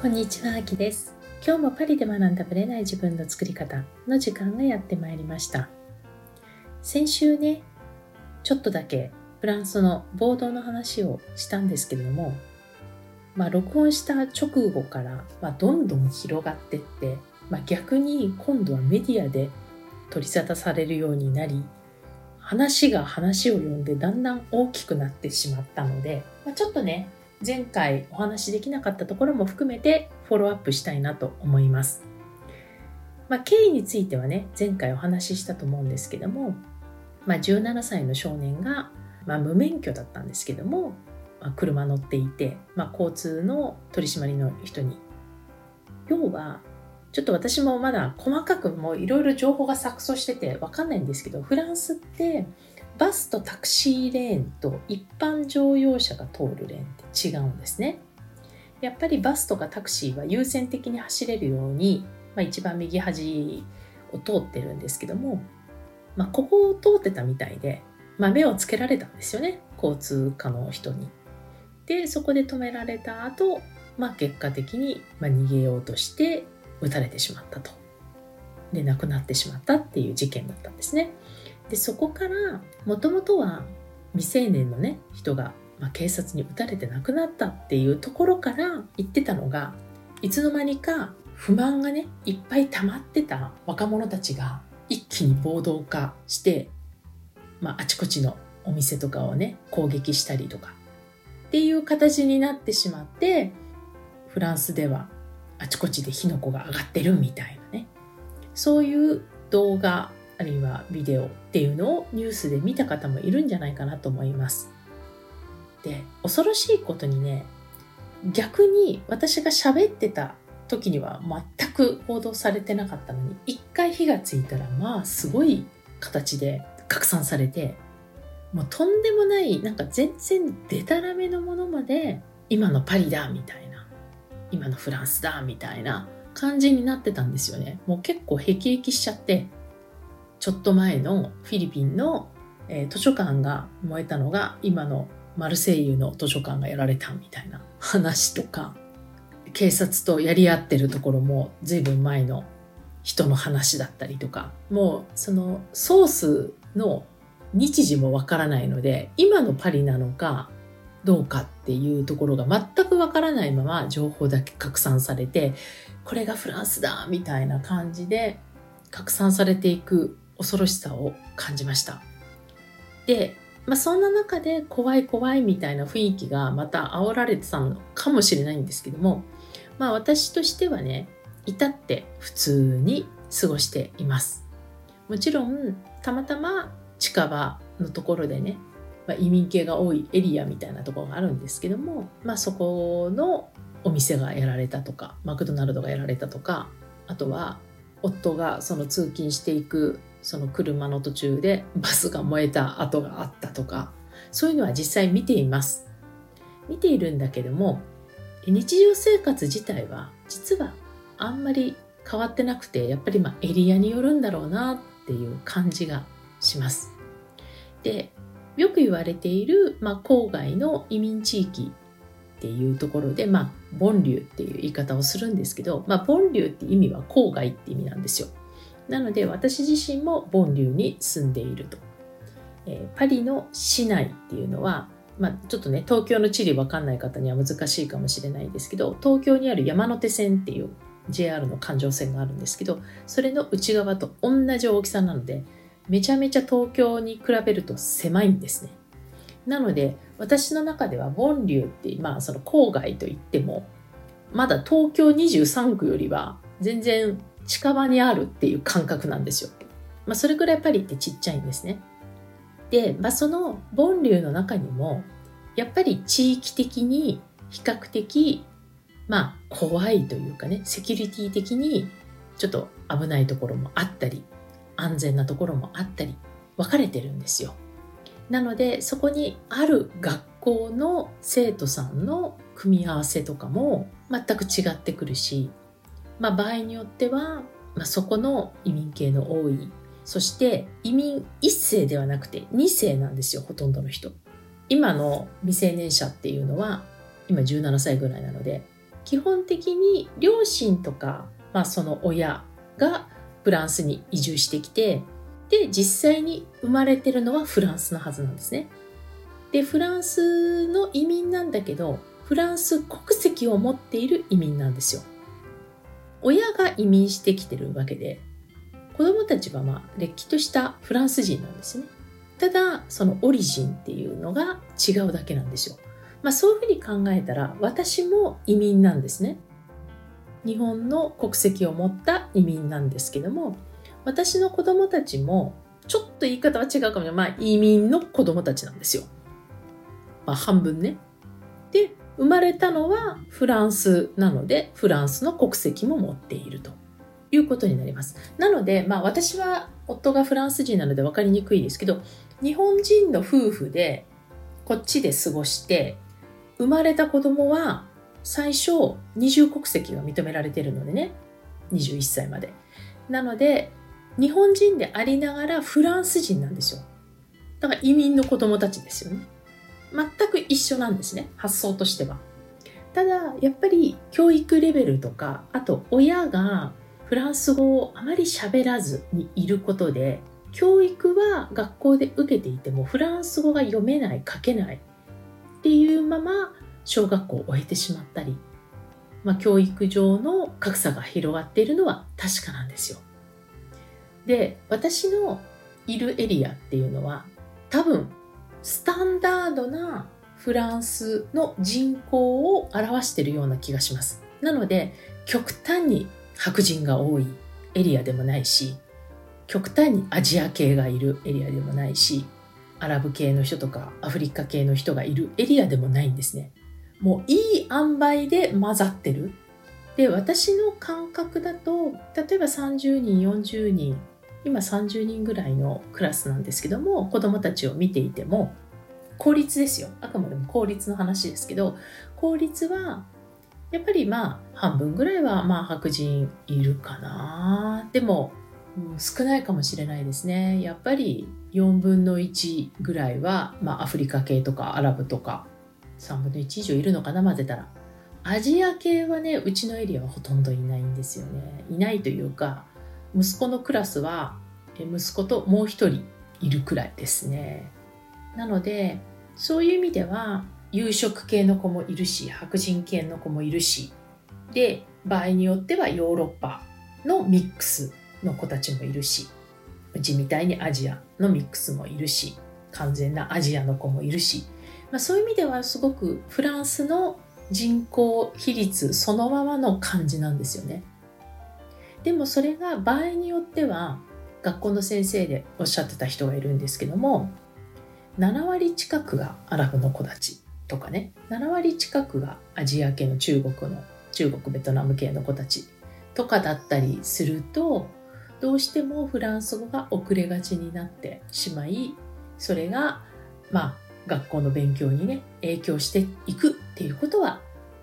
こんにちは、あきです。今日もパリで学んだブレない自分の作り方の時間がやってまいりました。先週ね、ちょっとだけフランスの暴動の話をしたんですけれども、まあ、録音した直後から、まあ、どんどん広がってって、まあ、逆に今度はメディアで取り沙汰されるようになり、話が話を呼んでだんだん大きくなってしまったので、まあ、ちょっとね、前回お話しできなかったところも含めてフォローアップしたいなと思います。まあ、経緯についてはね、前回お話ししたと思うんですけども、まあ、17歳の少年が、まあ、無免許だったんですけども、まあ、車乗っていて、まあ、交通の取り締まりの人に要はちょっと私もまだ細かくもういろいろ情報が錯綜しててわかんないんですけどフランスってバスとタクシーレーンと一般乗用車が通るレーンって違うんですね。やっぱりバスとかタクシーは優先的に走れるように、まあ、一番右端を通ってるんですけども、まあ、ここを通ってたみたいで、まあ、目をつけられたんですよね交通課の人に。でそこで止められた後、まあ結果的に、ま逃げようとして撃たれてしまったと。で亡くなってしまったっていう事件だったんですね。でそこからもともとは未成年のね人が、まあ、警察に撃たれて亡くなったっていうところから言ってたのがいつの間にか不満がねいっぱい溜まってた若者たちが一気に暴動化して、まあ、あちこちのお店とかをね攻撃したりとかっていう形になってしまってフランスではあちこちで火の粉が上がってるみたいなね。そういう動画あるいはビデオっていうのをニュースで見た方もいるんじゃないかなと思います。で恐ろしいことにね逆に私が喋ってた時には全く報道されてなかったのに一回火がついたらまあすごい形で拡散されてもうとんでもないなんか全然デタラメのものまで今のパリだみたいな今のフランスだみたいな感じになってたんですよねもう結構辟易しちゃってちょっと前のフィリピンの、えー、図書館が燃えたのが今のマルセイユの図書館がやられたみたいな話とか警察とやり合ってるところも随分前の人の話だったりとかもうそのソースの日時もわからないので今のパリなのかどうかっていうところが全くわからないまま情報だけ拡散されてこれがフランスだみたいな感じで拡散されていく恐ろしさを感じました。で、まあ、そんな中で怖い怖いみたいな雰囲気がまた煽られてたのかもしれないんですけども、まあ私としてはね、至って普通に過ごしています。もちろん、たまたま近場のところでね、まあ、移民系が多いエリアみたいなところがあるんですけども、まあそこのお店がやられたとか、マクドナルドがやられたとか、あとは夫がその通勤していくその車の途中でバスが燃えた跡があったとかそういうのは実際見ています。見ているんだけども日常生活自体は実はあんまり変わってなくてやっぱりまあエリアによるんだろうなっていう感じがします。でよく言われている、まあ、郊外の移民地域っていうところで、まあ、ボンリューっていう言い方をするんですけど、まあ、ボンリューって意味は郊外って意味なんですよ。なので私自身もボンリューに住んでいると。えー、パリの市内っていうのは、まあ、ちょっとね、東京の地理わかんない方には難しいかもしれないですけど、東京にある山手線っていう JR の環状線があるんですけど、それの内側と同じ大きさなので、めちゃめちゃ東京に比べると狭いんですね。なので、私の中ではボンリューって、まあその郊外といっても、まだ東京23区よりは全然近場にあるっていう感覚なんですよ。まあ、それくらいパリってちっちゃいんですね。で、まあ、そのボンリューの中にもやっぱり地域的に比較的まあ怖いというかねセキュリティ的にちょっと危ないところもあったり安全なところもあったり分かれてるんですよ。なのでそこにある学校の生徒さんの組み合わせとかも全く違ってくるしまあ、場合によっては、まあ、そこの移民系の多いそして移民1世ではなくて2世なんですよほとんどの人。今の未成年者っていうのは今17歳ぐらいなので基本的に両親とか、まあ、その親がフランスに移住してきてで実際に生まれてるのはフランスのはずなんですね。でフランスの移民なんだけどフランス国籍を持っている移民なんですよ。親が移民してきてるわけで子供たちはまあれっきとしたフランス人なんですね。ただそのオリジンっていうのが違うだけなんですよ。まあ、そういうふうに考えたら私も移民なんですね。日本の国籍を持った移民なんですけども私の子供たちもちょっと言い方は違うかもしれない、まあ、移民の子供たちなんですよ。まあ、半分ね。で生まれたのはフランスなのでフランスの国籍も持っているということになります。なので、まあ、私は夫がフランス人なので分かりにくいですけど日本人の夫婦でこっちで過ごして生まれた子供は最初二重国籍が認められているのでね21歳までなので日本人でありながらフランス人なんですよ。だから移民の子供たちですよね。全く一緒なんですね。発想としては。ただやっぱり教育レベルとかあと親がフランス語をあまり喋らずにいることで教育は学校で受けていてもフランス語が読めない書けないっていうまま小学校を終えてしまったり、まあ、教育上の格差が広がっているのは確かなんですよ。で私のいるエリアっていうのは多分スタンダードなフランスの人口を表しているような気がします。なので極端に白人が多いエリアでもないし極端にアジア系がいるエリアでもないしアラブ系の人とかアフリカ系の人がいるエリアでもないんですね。もういい塩梅で混ざってる。で、私の感覚だと、例えば30人、40人、今30人ぐらいのクラスなんですけども、子供たちを見ていても、公立ですよ。あくまでも公立の話ですけど、公立は、やっぱりまあ、半分ぐらいはまあ白人いるかな。でも、うん、少ないかもしれないですね。やっぱり4分の1ぐらいは、まあ、アフリカ系とかアラブとか3分の1以上いるのかな混ぜたら。アジア系はね、うちのエリアはほとんどいないんですよね。いないというか、息子のクラスは息子ともう一人いるくらいですね。なので、そういう意味では、有色系の子もいるし、白人系の子もいるし、で、場合によってはヨーロッパのミックスの子たちもいるしうちみたいにアジアのミックスもいるし完全なアジアの子もいるし、まあ、そういう意味ではすごくフランスの人口比率そのままの感じなんですよね。でもそれが場合によっては学校の先生でおっしゃってた人がいるんですけども7割近くがアラブの子たちとかね7割近くがアジア系の中国の中国ベトナム系の子たちとかだったりするとどうしてもフランス語が遅れがちになってしまいそれがまあ学校の勉強にね影響していくっていうことは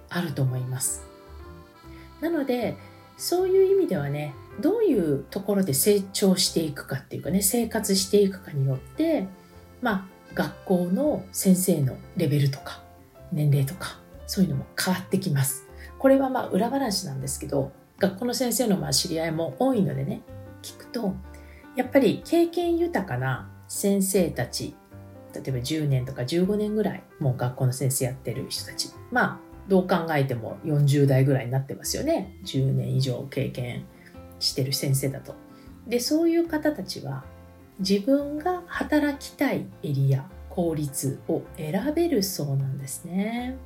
あると思います。なのでそういう意味ではねどういうところで成長していくかっていうかね生活していくかによってまあ学校の先生のレベルとか年齢とかそういうのも変わってきます。これはまあ裏話なんですけど学校の先生のまあ知り合いも多いのでね聞くとやっぱり経験豊かな先生たち例えば10年とか15年ぐらいもう学校の先生やってる人たちまあどう考えても40代ぐらいになってますよね10年以上経験してる先生だと。でそういう方たちは自分が働きたいエリア効率を選べるそうなんですね。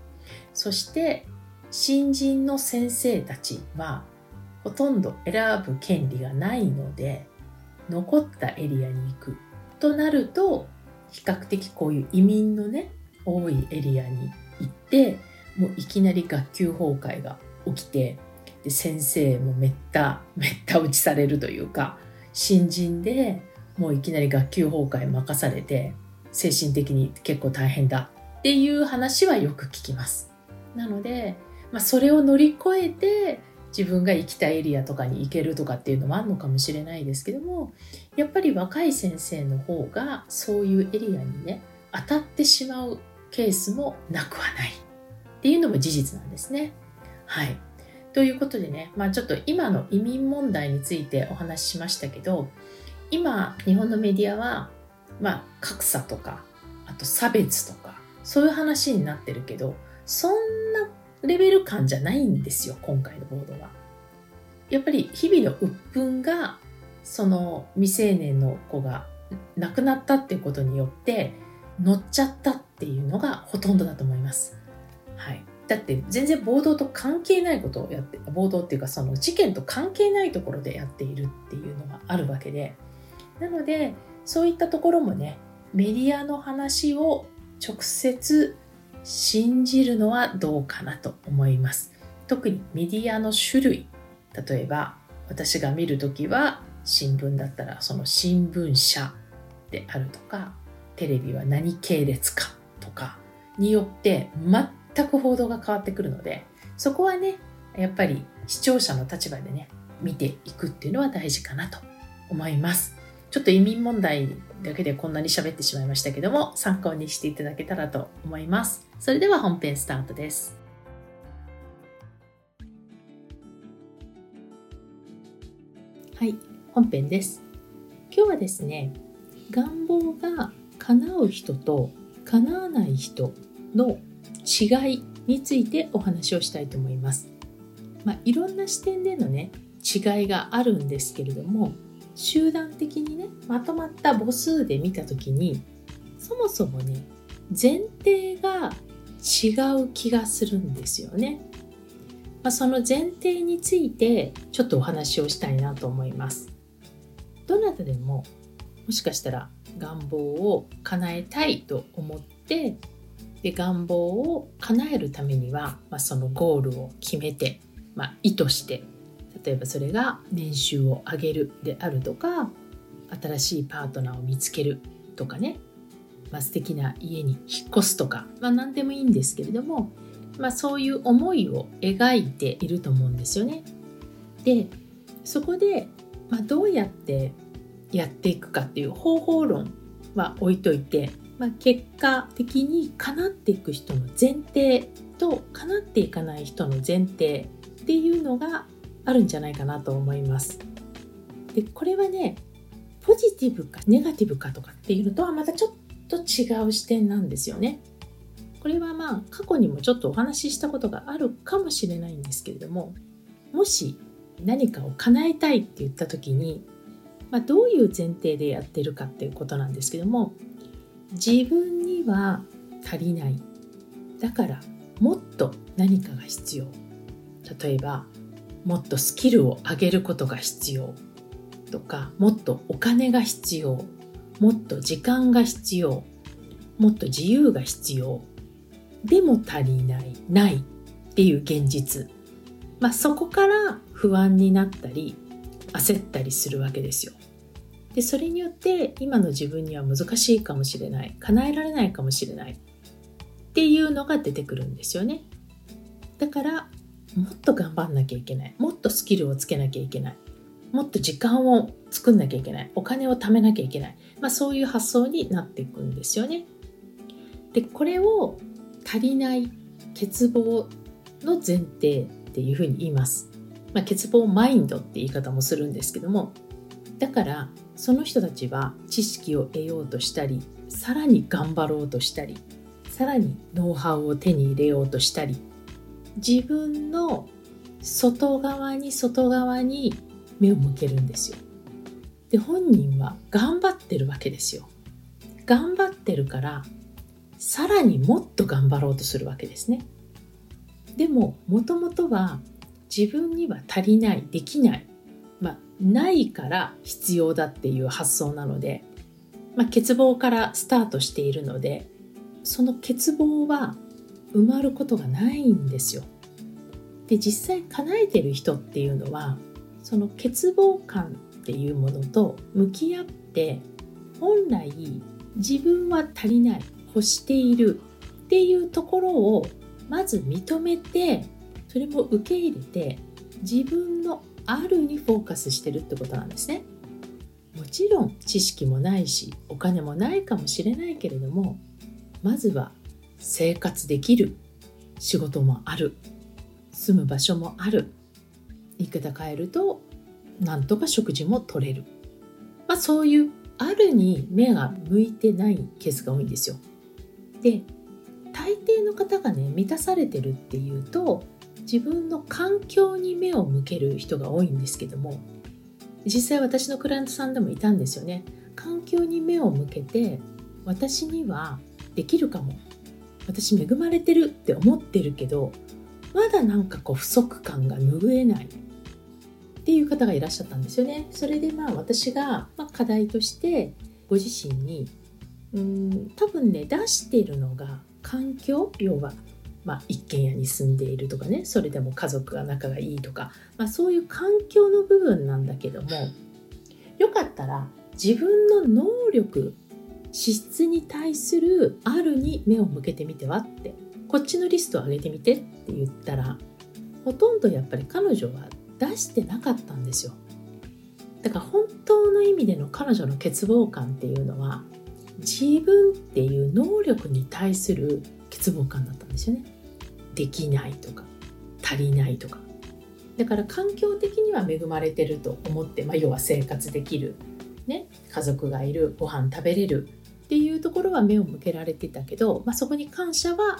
そして新人の先生たちはほとんど選ぶ権利がないので残ったエリアに行くとなると比較的こういう移民のね多いエリアに行ってもういきなり学級崩壊が起きてで先生もめっためった打ちされるというか新人でもういきなり学級崩壊任されて精神的に結構大変だっていう話はよく聞きます。なので、まあ、それを乗り越えて自分が行きたいエリアとかに行けるとかっていうのもあるのかもしれないですけどもやっぱり若い先生の方がそういうエリアにね当たってしまうケースもなくはないっていうのも事実なんですね。はいということでね、まあ、ちょっと今の移民問題についてお話ししましたけど今日本のメディアは、まあ、格差とかあと差別とかそういう話になってるけどそんなレベル感じゃないんですよ今回のボードは。やっぱり日々の鬱憤がその未成年の子が亡くなったっていうことによって乗っちゃったっていうのがほとんどだと思います。はい、だって全然暴動と関係ないことをやって暴動っていうかその事件と関係ないところでやっているっていうのがあるわけで。なのでそういったところもねメディアの話を直接信じるのはどうかなと思います。特にメディアの種類。例えば私が見るときは新聞だったらその新聞社であるとかテレビは何系列かとかによって全く報道が変わってくるのでそこはねやっぱり視聴者の立場でね見ていくっていうのは大事かなと思います。ちょっと移民問題だけでこんなに喋ってしまいましたけども参考にしていただけたらと思います。それでは本編スタートです。はい本編です。今日はですね願望が叶う人と叶わない人の違いについてお話をしたいと思います。まあ、いろんな視点でのね違いがあるんですけれども集団的にねまとまった母数で見た時にそもそもね前提が違う気がするんですよね。まあ、その前提についてちょっとお話をしたいなと思います。どなたでももしかしたら願望を叶えたいと思ってで願望を叶えるためには、まあ、そのゴールを決めて、まあ、意図して例えばそれが年収を上げるであるとか新しいパートナーを見つけるとかね、まあ、素敵な家に引っ越すとか、まあ、何でもいいんですけれども、まあ、そういう思いを描いていると思うんですよね。でそこで、まあ、どうやってやっていくかっていう方法論は置いといて、まあ、結果的に叶っていく人の前提と叶っていかない人の前提っていうのがあるんじゃないかなと思います。でこれはねポジティブかネガティブかとかっていうのとはまたちょっと違う視点なんですよね。これはまあ過去にもちょっとお話ししたことがあるかもしれないんですけれどももし何かを叶えたいって言った時にまあ、どういう前提でやってるかっていうことなんですけども自分には足りない。だからもっと何かが必要。例えばもっとスキルを上げることが必要。とかもっとお金が必要。もっと時間が必要。もっと自由が必要。でも足りない。ないっていう現実。まあそこから不安になったり焦ったりするわけですよ。でそれによって今の自分には難しいかもしれない叶えられないかもしれないっていうのが出てくるんですよね。だからもっと頑張んなきゃいけないもっとスキルをつけなきゃいけないもっと時間を作んなきゃいけないお金を貯めなきゃいけない、まあ、そういう発想になっていくんですよね。でこれを足りない欠乏の前提っていうふうに言います、まあ、欠乏マインドって言い方もするんですけども。だからその人たちは知識を得ようとしたりさらに頑張ろうとしたりさらにノウハウを手に入れようとしたり自分の外側に外側に目を向けるんですよ。で本人は頑張ってるわけですよ。頑張ってるからさらにもっと頑張ろうとするわけですね。でももともとは自分には足りないできない、ないから必要だっていう発想なので、まあ、欠乏からスタートしているのでその欠乏は埋まることがないんですよ。で実際叶えてる人っていうのはその欠乏感っていうものと向き合って本来自分は足りない欲しているっていうところをまず認めてそれも受け入れて自分のあるにフォーカスしてるってことなんですね。もちろん知識もないしお金もないかもしれないけれどもまずは生活できる仕事もある住む場所もある言い方変えるとなんとか食事も取れる、まあ、そういうあるに目が向いてないケースが多いんですよ。で大抵の方がね満たされてるっていうと自分の環境に目を向ける人が多いんですけども実際私のクライアントさんでもいたんですよね。環境に目を向けて私にはできるかも。私恵まれてるって思ってるけどまだなんかこう不足感が拭えない。っていう方がいらっしゃったんですよね。それでまあ私が課題としてご自身にうん多分ね出しているのが環境？要はまあ、一軒家に住んでいるとかねそれでも家族が仲がいいとか、まあ、そういう環境の部分なんだけどもよかったら自分の能力資質に対するあるに目を向けてみてはってこっちのリストを上げてみてって言ったらほとんどやっぱり彼女は出してなかったんですよ。だから本当の意味での彼女の欠乏感っていうのは自分っていう能力に対する欠乏感だったんですよね。できないとか足りないとか。だから環境的には恵まれてると思って、まあ、要は生活できる、ね、家族がいるご飯食べれるっていうところは目を向けられてたけど、まあ、そこに感謝は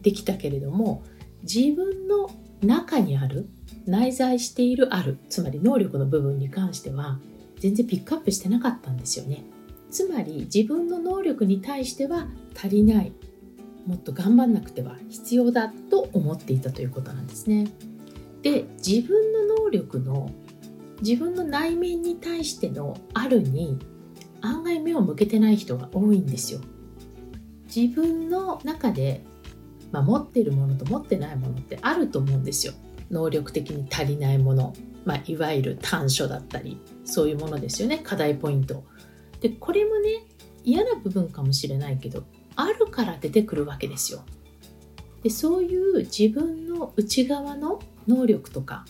できたけれども自分の中にある内在しているあるつまり能力の部分に関しては全然ピックアップしてなかったんですよね。つまり自分の能力に対しては足りない。もっと頑張んなくては必要だと思っていたということなんですね。で自分の能力の自分の内面に対してのあるに案外目を向けてない人が多いんですよ。自分の中で、まあ、持っているものと持ってないものってあると思うんですよ。能力的に足りないもの、まあ、いわゆる短所だったりそういうものですよね課題ポイント。でこれもね嫌な部分かもしれないけどあるから出てくるわけですよ。でそういう自分の内側の能力とか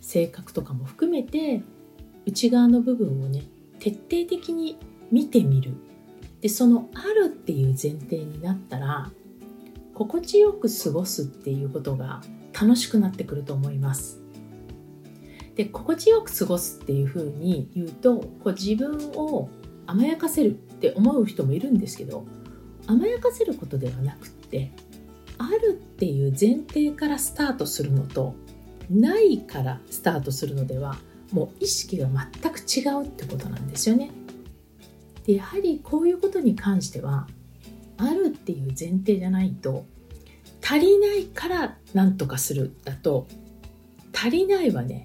性格とかも含めて内側の部分をね徹底的に見てみるでそのあるっていう前提になったら心地よく過ごすっていうことが楽しくなってくると思います。で心地よく過ごすっていうふうに言うとこう自分を甘やかせるって思う人もいるんですけど甘やかせることではなくってあるっていう前提からスタートするのとないからスタートするのではもう意識が全く違うってことなんですよね。でやはりこういうことに関してはあるっていう前提じゃないと足りないから何とかするだと足りないはね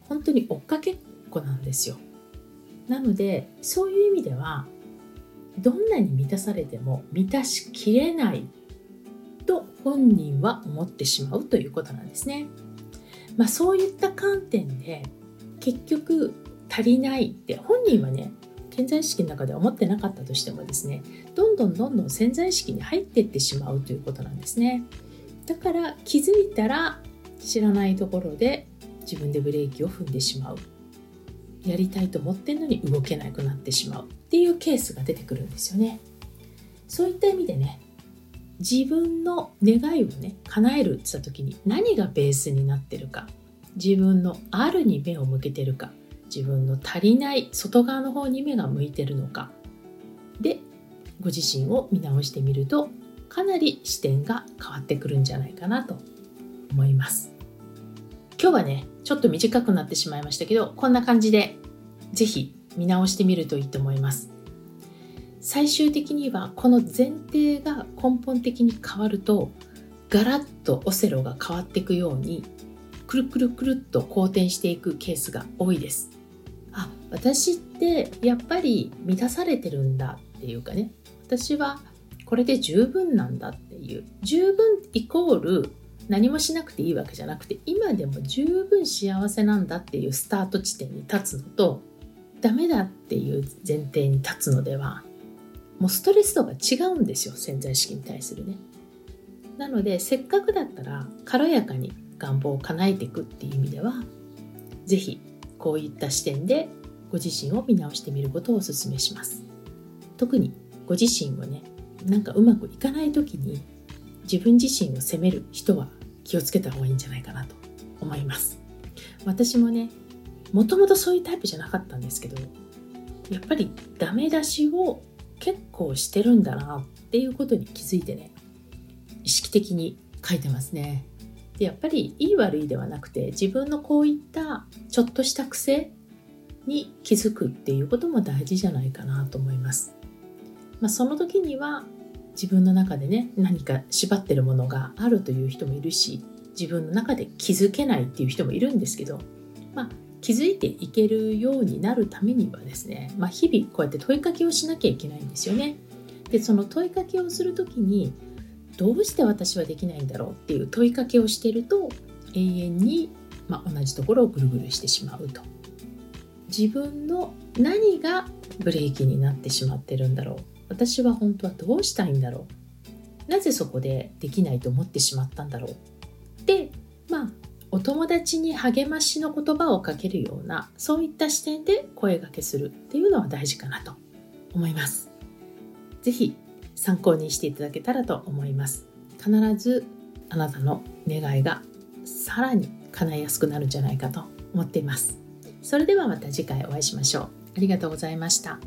本当に追っかけっこなんですよ。なのでそういう意味ではどんなに満たされても満たしきれないと本人は思ってしまうということなんですね。まあ、そういった観点で結局足りないって本人はね潜在意識の中では思ってなかったとしてもですねどんどんどんどん潜在意識に入っていってしまうということなんですねだから気づいたら知らないところで自分でブレーキを踏んでしまうやりたいと思ってんのに動けなくなってしまうっていうケースが出てくるんですよね。そういった意味でね自分の願いをね叶えるって言った時に何がベースになってるか自分のあるに目を向けてるか自分の足りない外側の方に目が向いてるのかでご自身を見直してみるとかなり視点が変わってくるんじゃないかなと思います今日はねちょっと短くなってしまいましたけどこんな感じで是非見直してみるといいと思います。最終的にはこの前提が根本的に変わるとガラッとオセロが変わっていくようにくるくるくるっと好転していくケースが多いです。あ私ってやっぱり満たされてるんだっていうかね。私はこれで十分なんだっていう。十分イコール何もしなくていいわけじゃなくて今でも十分幸せなんだっていうスタート地点に立つのとダメだっていう前提に立つのではもうストレス度が違うんですよ潜在意識に対するね。なのでせっかくだったら軽やかに願望を叶えていくっていう意味では是非こういった視点でご自身を見直してみることをお勧めします。特にご自身をねなんかうまくいかない時に自分自身を責める人は気をつけた方がいいんじゃないかなと思います。私もねもともとそういうタイプじゃなかったんですけどやっぱりダメ出しを結構してるんだなっていうことに気づいてね意識的に書いてますね。でやっぱりいい悪いではなくて自分のこういったちょっとした癖に気づくっていうことも大事じゃないかなと思います、まあ、その時には自分の中でね何か縛ってるものがあるという人もいるし自分の中で気づけないっていう人もいるんですけど、まあ、気づいていけるようになるためにはですね、まあ、日々こうやって問いかけをしなきゃいけないんですよね。でその問いかけをする時にどうして私はできないんだろうっていう問いかけをしてると永遠に、まあ、同じところをぐるぐるしてしまうと。自分の何がブレーキになってしまってるんだろう私は本当はどうしたいんだろう。なぜそこでできないと思ってしまったんだろう。でまあお友達に励ましの言葉をかけるようなそういった視点で声がけするっていうのは大事かなと思います。是非参考にしていただけたらと思います。必ずあなたの願いがさらに叶いやすくなるんじゃないかと思っています。それではまた次回お会いしましょう。ありがとうございました。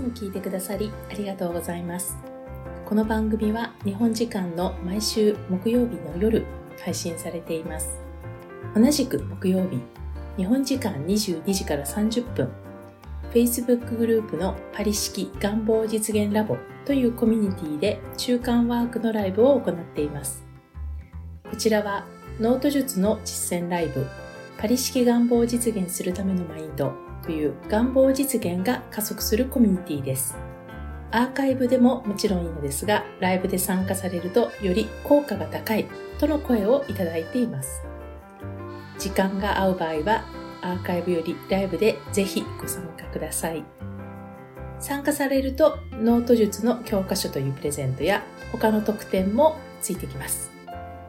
も聞いてくださりありがとうございますこの番組は日本時間の毎週木曜日の夜配信されています。同じく木曜日、日本時間22時から30分、Facebook グループのパリ式願望実現ラボというコミュニティで中間ワークのライブを行っています。こちらはノート術の実践ライブ、パリ式願望を実現するためのマインドという願望実現が加速するコミュニティです。アーカイブでももちろんいいのですが、ライブで参加されるとより効果が高いとの声をいただいています。時間が合う場合は、アーカイブよりライブでぜひご参加ください。参加されると、ノート術の教科書というプレゼントや他の特典もついてきます。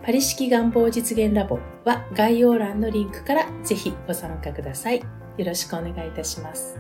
パリ式願望実現ラボは概要欄のリンクからぜひご参加ください。よろしくお願いいたします。